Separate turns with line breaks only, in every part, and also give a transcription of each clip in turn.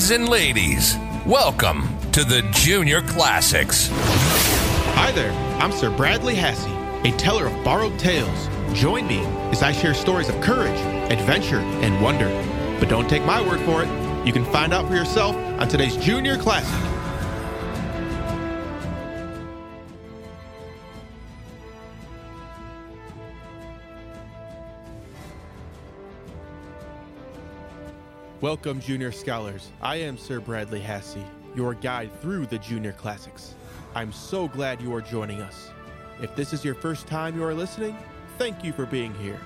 Lads and ladies, welcome to the Junior Classics.
Hi there, I'm Sir Bradley Hasse, a teller of borrowed tales. Join me as I share stories of courage, adventure, and wonder. But don't take my word for it. You can find out for yourself on today's Junior Classic. Welcome, Junior Scholars. I am Sir Bradley Hasse, your guide through the Junior Classics. I'm so glad you are joining us. If this is your first time you are listening, thank you for being here.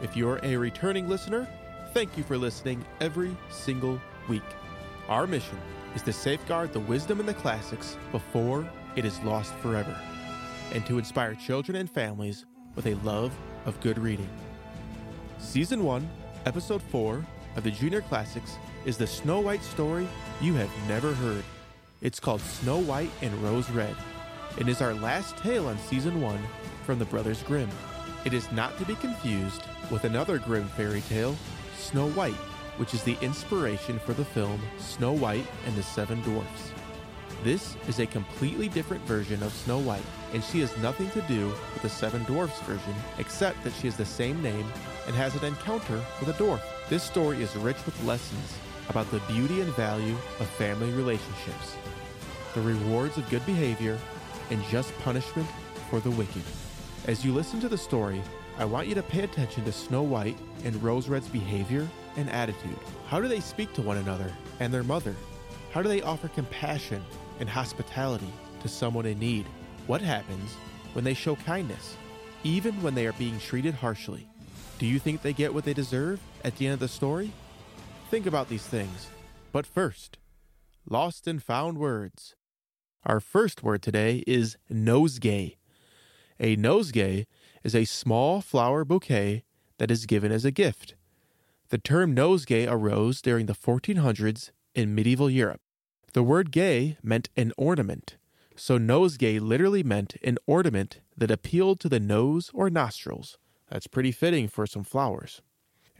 If you're a returning listener, thank you for listening every single week. Our mission is to safeguard the wisdom in the classics before it is lost forever, and to inspire children and families with a love of good reading. Season 1, Episode 4 of the Junior Classics is the Snow White story you have never heard. It's called Snow White and Rose Red and is our last tale on Season 1 from the Brothers Grimm. It is not to be confused with another Grimm fairy tale, Snow White, which is the inspiration for the film Snow White and the Seven Dwarfs. This is a completely different version of Snow White, and she has nothing to do with the Seven Dwarfs version, except that she has the same name and has an encounter with a dwarf. This story is rich with lessons about the beauty and value of family relationships, the rewards of good behavior, and just punishment for the wicked. As you listen to the story, I want you to pay attention to Snow White and Rose Red's behavior and attitude. How do they speak to one another and their mother? How do they offer compassion and hospitality to someone in need? What happens when they show kindness, even when they are being treated harshly? Do you think they get what they deserve at the end of the story? Think about these things. But first, lost and found words. Our first word today is nosegay. A nosegay is a small flower bouquet that is given as a gift. The term nosegay arose during the 1400s in medieval Europe. The word gay meant an ornament, so nosegay literally meant an ornament that appealed to the nose or nostrils. That's pretty fitting for some flowers.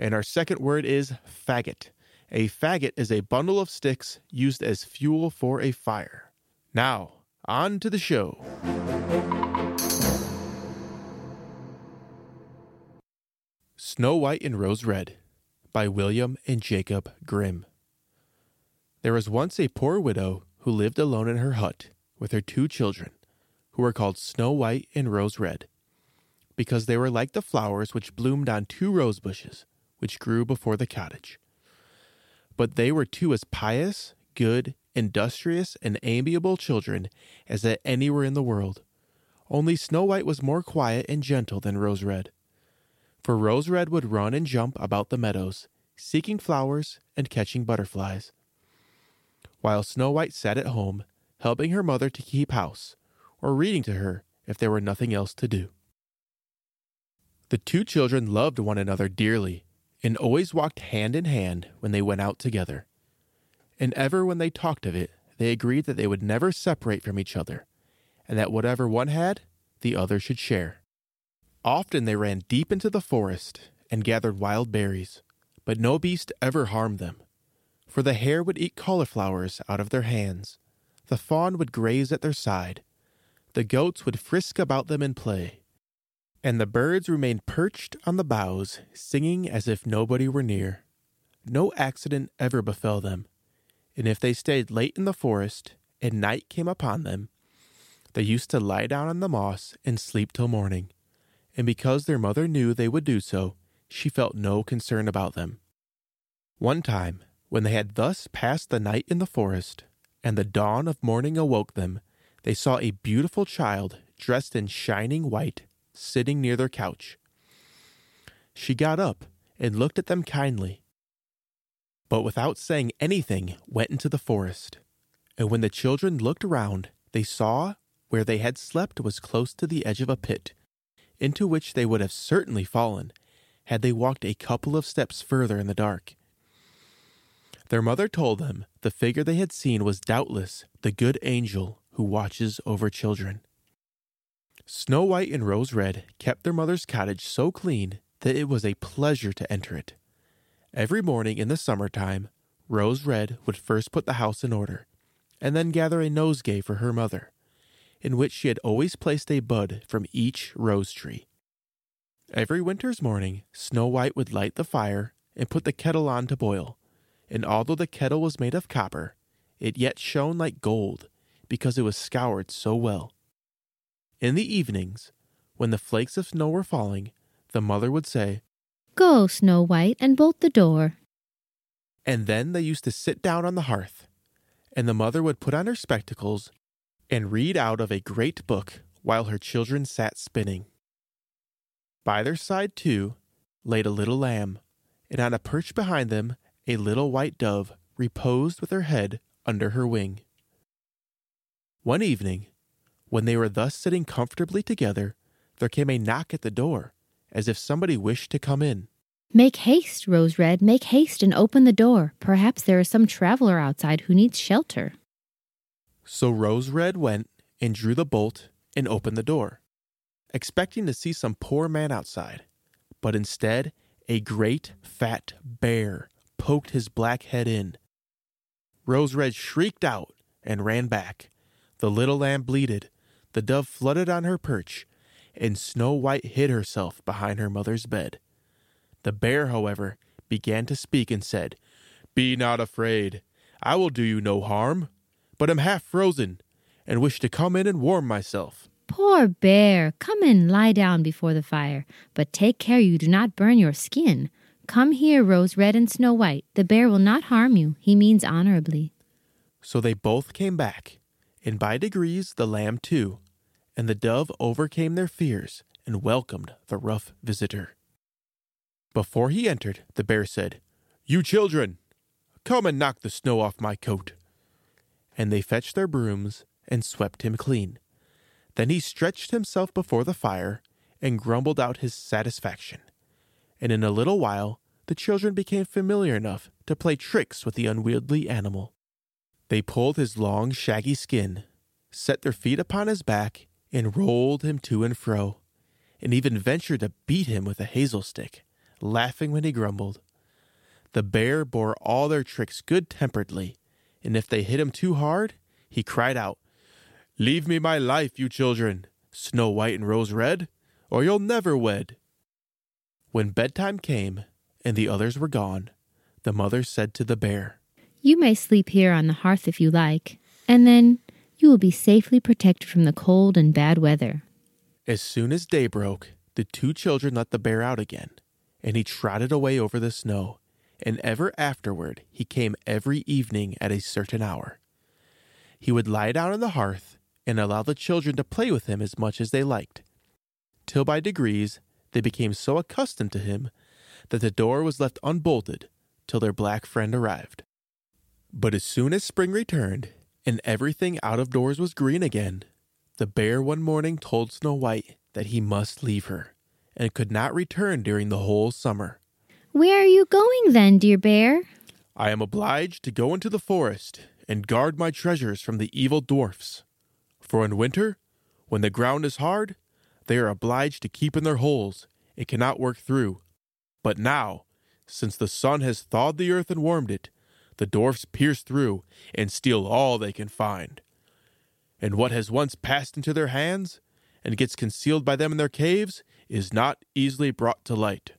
And our second word is faggot. A faggot is a bundle of sticks used as fuel for a fire. Now, on to the show. Snow White and Rose Red by William and Jacob Grimm. There was once a poor widow who lived alone in her hut with her two children, who were called Snow White and Rose Red because they were like the flowers which bloomed on two rose bushes, which grew before the cottage. But they were two as pious, good, industrious, and amiable children as that anywhere in the world. Only Snow White was more quiet and gentle than Rose Red. For Rose Red would run and jump about the meadows, seeking flowers and catching butterflies, while Snow White sat at home, helping her mother to keep house, or reading to her if there were nothing else to do. The two children loved one another dearly and always walked hand in hand when they went out together. And ever when they talked of it, they agreed that they would never separate from each other, and that whatever one had, the other should share. Often they ran deep into the forest and gathered wild berries, but no beast ever harmed them. For the hare would eat cauliflowers out of their hands, the fawn would graze at their side, the goats would frisk about them and play, and the birds remained perched on the boughs, singing as if nobody were near. No accident ever befell them, and if they stayed late in the forest, and night came upon them, they used to lie down on the moss and sleep till morning. And because their mother knew they would do so, she felt no concern about them. One time, when they had thus passed the night in the forest, and the dawn of morning awoke them, they saw a beautiful child dressed in shining white sitting near their couch. She got up and looked at them kindly, but without saying anything went into the forest. And when the children looked around, they saw where they had slept was close to the edge of a pit, into which they would have certainly fallen had they walked a couple of steps further in the dark. Their mother told them the figure they had seen was doubtless the good angel who watches over children. Snow White and Rose Red kept their mother's cottage so clean that it was a pleasure to enter it. Every morning in the summer time, Rose Red would first put the house in order, and then gather a nosegay for her mother, in which she had always placed a bud from each rose tree. Every winter's morning, Snow White would light the fire and put the kettle on to boil, and although the kettle was made of copper, it yet shone like gold because it was scoured so well. In the evenings, when the flakes of snow were falling, the mother would say,
Go, Snow White, and bolt the door.
And then they used to sit down on the hearth, and the mother would put on her spectacles and read out of a great book while her children sat spinning. By their side, too, laid a little lamb, and on a perch behind them, a little white dove reposed with her head under her wing. One evening, when they were thus sitting comfortably together, there came a knock at the door, as if somebody wished to come in.
Make haste, Rose Red, make haste and open the door. Perhaps there is some traveler outside who needs shelter.
So Rose Red went and drew the bolt and opened the door, expecting to see some poor man outside. But instead, a great fat bear poked his black head in. Rose Red shrieked out and ran back. The little lamb bleated, the dove fluttered on her perch, and Snow White hid herself behind her mother's bed. The bear, however, began to speak and said, Be not afraid. I will do you no harm, but am half frozen, and wish to come in and warm myself.
Poor bear, come in and lie down before the fire, but take care you do not burn your skin. Come here, Rose Red and Snow White. The bear will not harm you. He means honorably.
So they both came back, and by degrees the lamb too, and the dove overcame their fears and welcomed the rough visitor. Before he entered, the bear said, You children, come and knock the snow off my coat. And they fetched their brooms and swept him clean. Then he stretched himself before the fire and grumbled out his satisfaction. And in a little while, the children became familiar enough to play tricks with the unwieldy animal. They pulled his long, shaggy skin, set their feet upon his back, and rolled him to and fro, and even ventured to beat him with a hazel stick laughing when he grumbled. The bear bore all their tricks good temperedly, and if they hit him too hard, he cried out, Leave me my life, you children, Snow White and Rose Red, or you'll never wed. When bedtime came and the others were gone, the mother said to the bear,
You may sleep here on the hearth if you like, and then you will be safely protected from the cold and bad weather.
As soon as day broke, the two children let the bear out again and he trotted away over the snow, and ever afterward he came every evening at a certain hour. He would lie down on the hearth and allow the children to play with him as much as they liked, till by degrees they became so accustomed to him that the door was left unbolted till their black friend arrived. But as soon as spring returned and everything out of doors was green again, the bear one morning told Snow White that he must leave her and could not return during the whole summer.
Where are you going then, dear bear?
I am obliged to go into the forest and guard my treasures from the evil dwarfs. For in winter, when the ground is hard, they are obliged to keep in their holes and cannot work through. But now, since the sun has thawed the earth and warmed it, the dwarfs pierce through and steal all they can find. And what has once passed into their hands and gets concealed by them in their caves is not easily brought to light.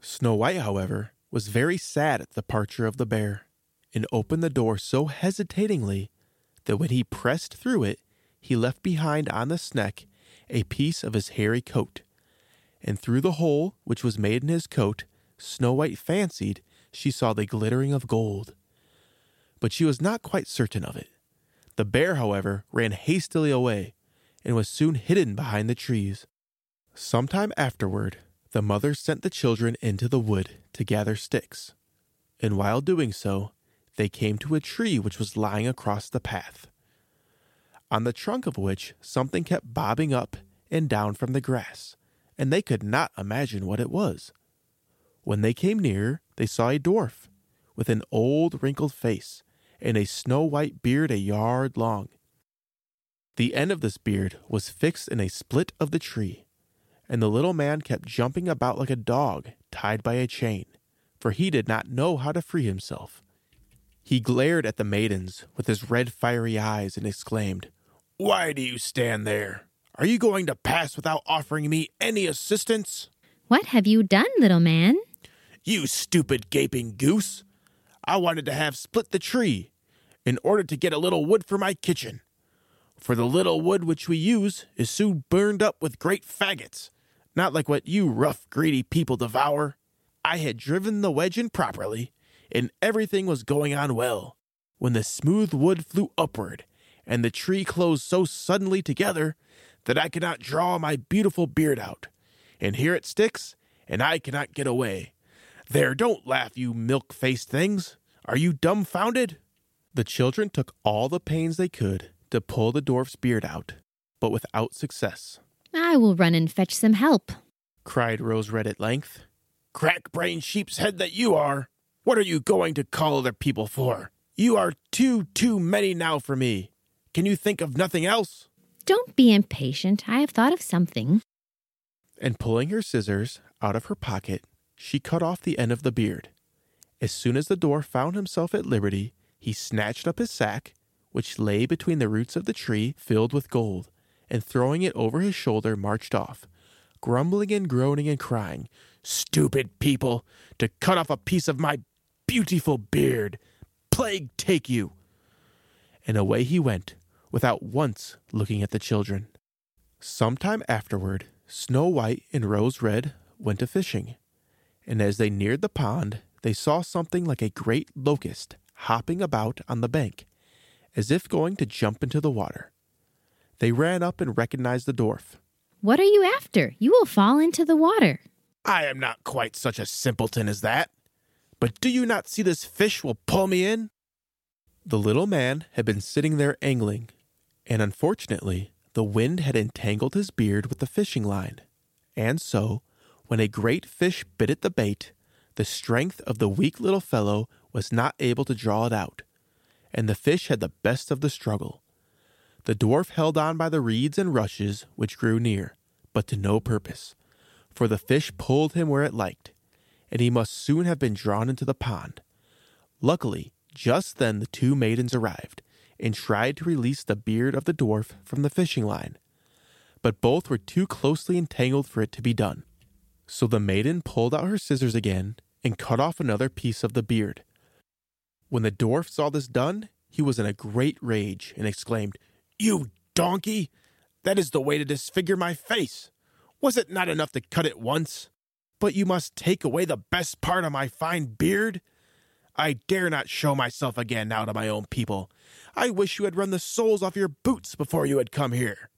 Snow White, however, was very sad at the departure of the bear, and opened the door so hesitatingly that when he pressed through it, he left behind on the sneck a piece of his hairy coat. And through the hole which was made in his coat, Snow White fancied she saw the glittering of gold. But she was not quite certain of it. The bear, however, ran hastily away, and was soon hidden behind the trees. Some time afterward, the mother sent the children into the wood to gather sticks, and while doing so, they came to a tree which was lying across the path, on the trunk of which something kept bobbing up and down from the grass, and they could not imagine what it was. When they came near, they saw a dwarf, with an old wrinkled face, and a snow white beard a yard long. The end of this beard was fixed in a split of the tree and the little man kept jumping about like a dog tied by a chain, for he did not know how to free himself. He glared at the maidens with his red fiery eyes and exclaimed, Why do you stand there? Are you going to pass without offering me any assistance?
What have you done, little man?
You stupid gaping goose! I wanted to have split the tree in order to get a little wood for my kitchen. For the little wood which we use is soon burned up with great faggots, not like what you rough, greedy people devour. I had driven the wedge in properly, and everything was going on well, when the smooth wood flew upward, and the tree closed so suddenly together that I cannot draw my beautiful beard out. And here it sticks, and I cannot get away. There, don't laugh, you milk faced things. Are you dumbfounded? The children took all the pains they could to pull the dwarf's beard out, but without success.
I will run and fetch some help,
cried Rose Red at length. Crack brained sheep's head that you are! What are you going to call other people for? You are too, too many now for me. Can you think of nothing else?
Don't be impatient. I have thought of something.
And pulling her scissors out of her pocket, she cut off the end of the beard. As soon as the dwarf found himself at liberty, he snatched up his sack, which lay between the roots of the tree filled with gold, and throwing it over his shoulder, marched off, grumbling and groaning and crying, Stupid people, to cut off a piece of my beautiful beard! Plague take you! And away he went, without once looking at the children. Some time afterward, Snow White and Rose Red went a fishing, and as they neared the pond, they saw something like a great locust hopping about on the bank, as if going to jump into the water. They ran up and recognized the dwarf.
What are you after? You will fall into the water.
I am not quite such a simpleton as that. But do you not see this fish will pull me in? The little man had been sitting there angling, and unfortunately, the wind had entangled his beard with the fishing line. And so, when a great fish bit at the bait, the strength of the weak little fellow was not able to draw it out, and the fish had the best of the struggle. The dwarf held on by the reeds and rushes which grew near, but to no purpose, for the fish pulled him where it liked, and he must soon have been drawn into the pond. Luckily, just then the two maidens arrived, and tried to release the beard of the dwarf from the fishing line, but both were too closely entangled for it to be done. So the maiden pulled out her scissors again and cut off another piece of the beard. When the dwarf saw this done, he was in a great rage and exclaimed, You donkey! That is the way to disfigure my face! Was it not enough to cut it once? But you must take away the best part of my fine beard? I dare not show myself again now to my own people. I wish you had run the soles off your boots before you had come here.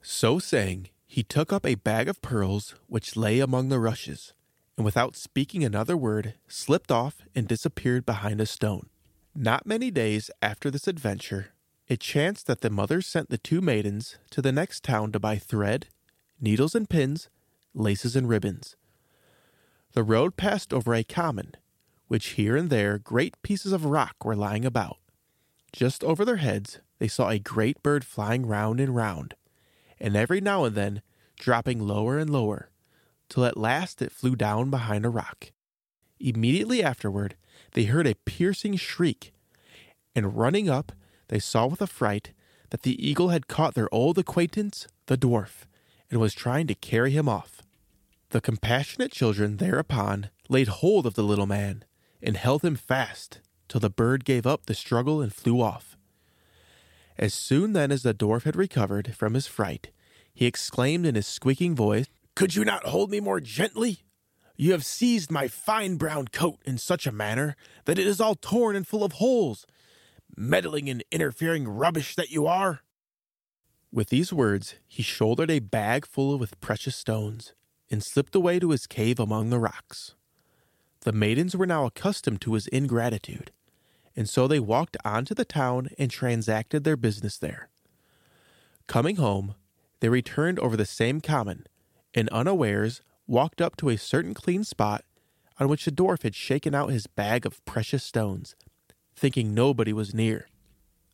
So saying, he took up a bag of pearls which lay among the rushes, and without speaking another word, slipped off and disappeared behind a stone. Not many days after this adventure, it chanced that the mother sent the two maidens to the next town to buy thread, needles and pins, laces and ribbons. The road passed over a common, which here and there great pieces of rock were lying about. Just over their heads they saw a great bird flying round and round, and every now and then dropping lower and lower, till at last it flew down behind a rock. Immediately afterward they heard a piercing shriek, and running up they saw with affright that the eagle had caught their old acquaintance, the dwarf, and was trying to carry him off. The compassionate children thereupon laid hold of the little man and held him fast till the bird gave up the struggle and flew off. As soon then as the dwarf had recovered from his fright, he exclaimed in his squeaking voice, Could you not hold me more gently? You have seized my fine brown coat in such a manner that it is all torn and full of holes. Meddling and interfering rubbish that you are. With these words, he shouldered a bag full with precious stones, and slipped away to his cave among the rocks. The maidens were now accustomed to his ingratitude, and so they walked on to the town and transacted their business there. Coming home, they returned over the same common, and unawares walked up to a certain clean spot on which the dwarf had shaken out his bag of precious stones, thinking nobody was near.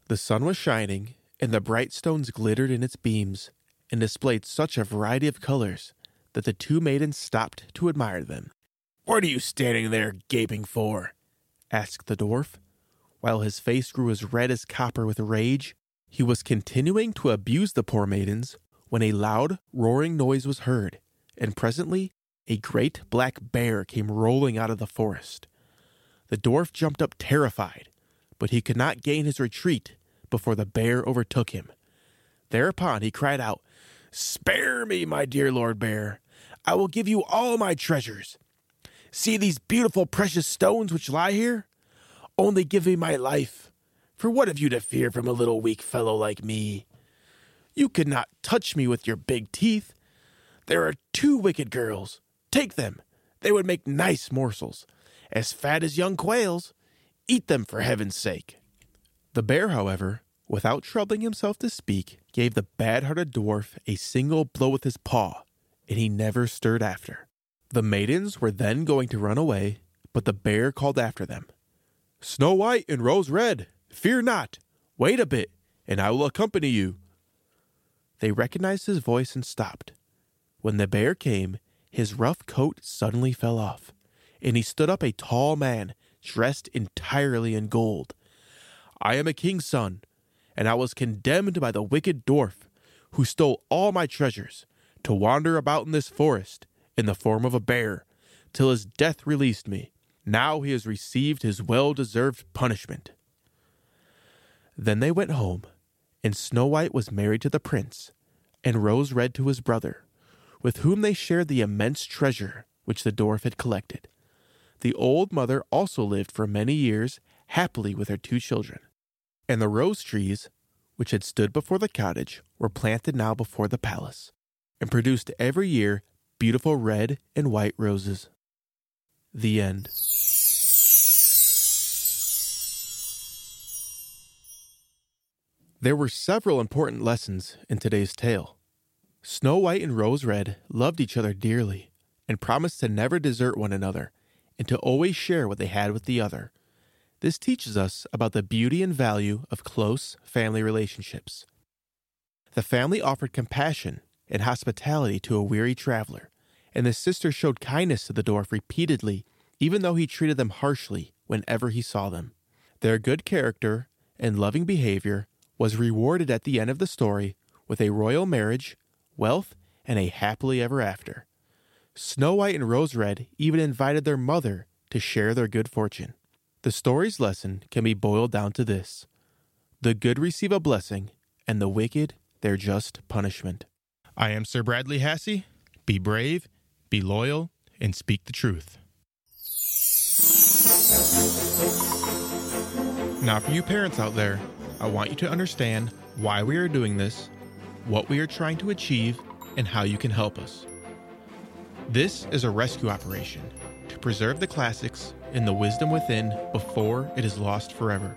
The sun was shining, and the bright stones glittered in its beams, and displayed such a variety of colors that the two maidens stopped to admire them. What are you standing there gaping for? asked the dwarf. While his face grew as red as copper with rage, he was continuing to abuse the poor maidens when a loud, roaring noise was heard, and presently a great black bear came rolling out of the forest. The dwarf jumped up terrified, but he could not gain his retreat before the bear overtook him. Thereupon he cried out, Spare me, my dear Lord Bear. I will give you all my treasures. See these beautiful precious stones which lie here? Only give me my life. For what have you to fear from a little weak fellow like me? You could not touch me with your big teeth. There are two wicked girls. Take them. They would make nice morsels, as fat as young quails. Eat them for heaven's sake. The bear, however, without troubling himself to speak, gave the bad hearted dwarf a single blow with his paw, and he never stirred after. The maidens were then going to run away, but the bear called after them Snow White and Rose Red, fear not. Wait a bit, and I will accompany you. They recognized his voice and stopped. When the bear came, his rough coat suddenly fell off, and he stood up a tall man, dressed entirely in gold. I am a king's son, and I was condemned by the wicked dwarf, who stole all my treasures, to wander about in this forest in the form of a bear, till his death released me. Now he has received his well deserved punishment. Then they went home, and Snow White was married to the prince, and Rose Red to his brother, with whom they shared the immense treasure which the dwarf had collected. The old mother also lived for many years happily with her two children. And the rose trees, which had stood before the cottage, were planted now before the palace, and produced every year beautiful red and white roses. The end. There were several important lessons in today's tale. Snow White and Rose Red loved each other dearly and promised to never desert one another and to always share what they had with the other. This teaches us about the beauty and value of close family relationships. The family offered compassion and hospitality to a weary traveler, and the sisters showed kindness to the dwarf repeatedly, even though he treated them harshly whenever he saw them. Their good character and loving behavior was rewarded at the end of the story with a royal marriage, wealth, and a happily ever after. Snow White and Rose Red even invited their mother to share their good fortune. The story's lesson can be boiled down to this the good receive a blessing, and the wicked their just punishment. I am Sir Bradley Hasse. Be brave, be loyal, and speak the truth. Now, for you parents out there, I want you to understand why we are doing this, what we are trying to achieve, and how you can help us. This is a rescue operation to preserve the classics and the wisdom within before it is lost forever.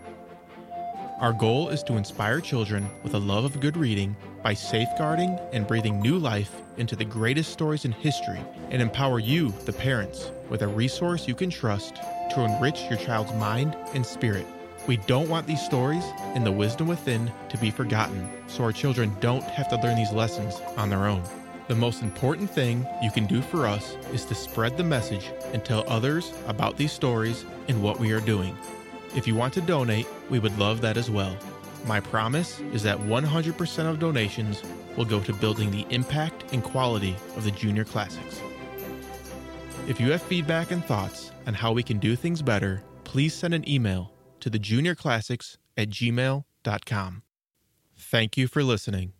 Our goal is to inspire children with a love of good reading by safeguarding and breathing new life into the greatest stories in history and empower you, the parents, with a resource you can trust to enrich your child's mind and spirit. We don't want these stories and the wisdom within to be forgotten, so our children don't have to learn these lessons on their own. The most important thing you can do for us is to spread the message and tell others about these stories and what we are doing. If you want to donate, we would love that as well. My promise is that 100% of donations will go to building the impact and quality of the Junior Classics. If you have feedback and thoughts on how we can do things better, please send an email to the juniorclassics at gmail.com. Thank you for listening.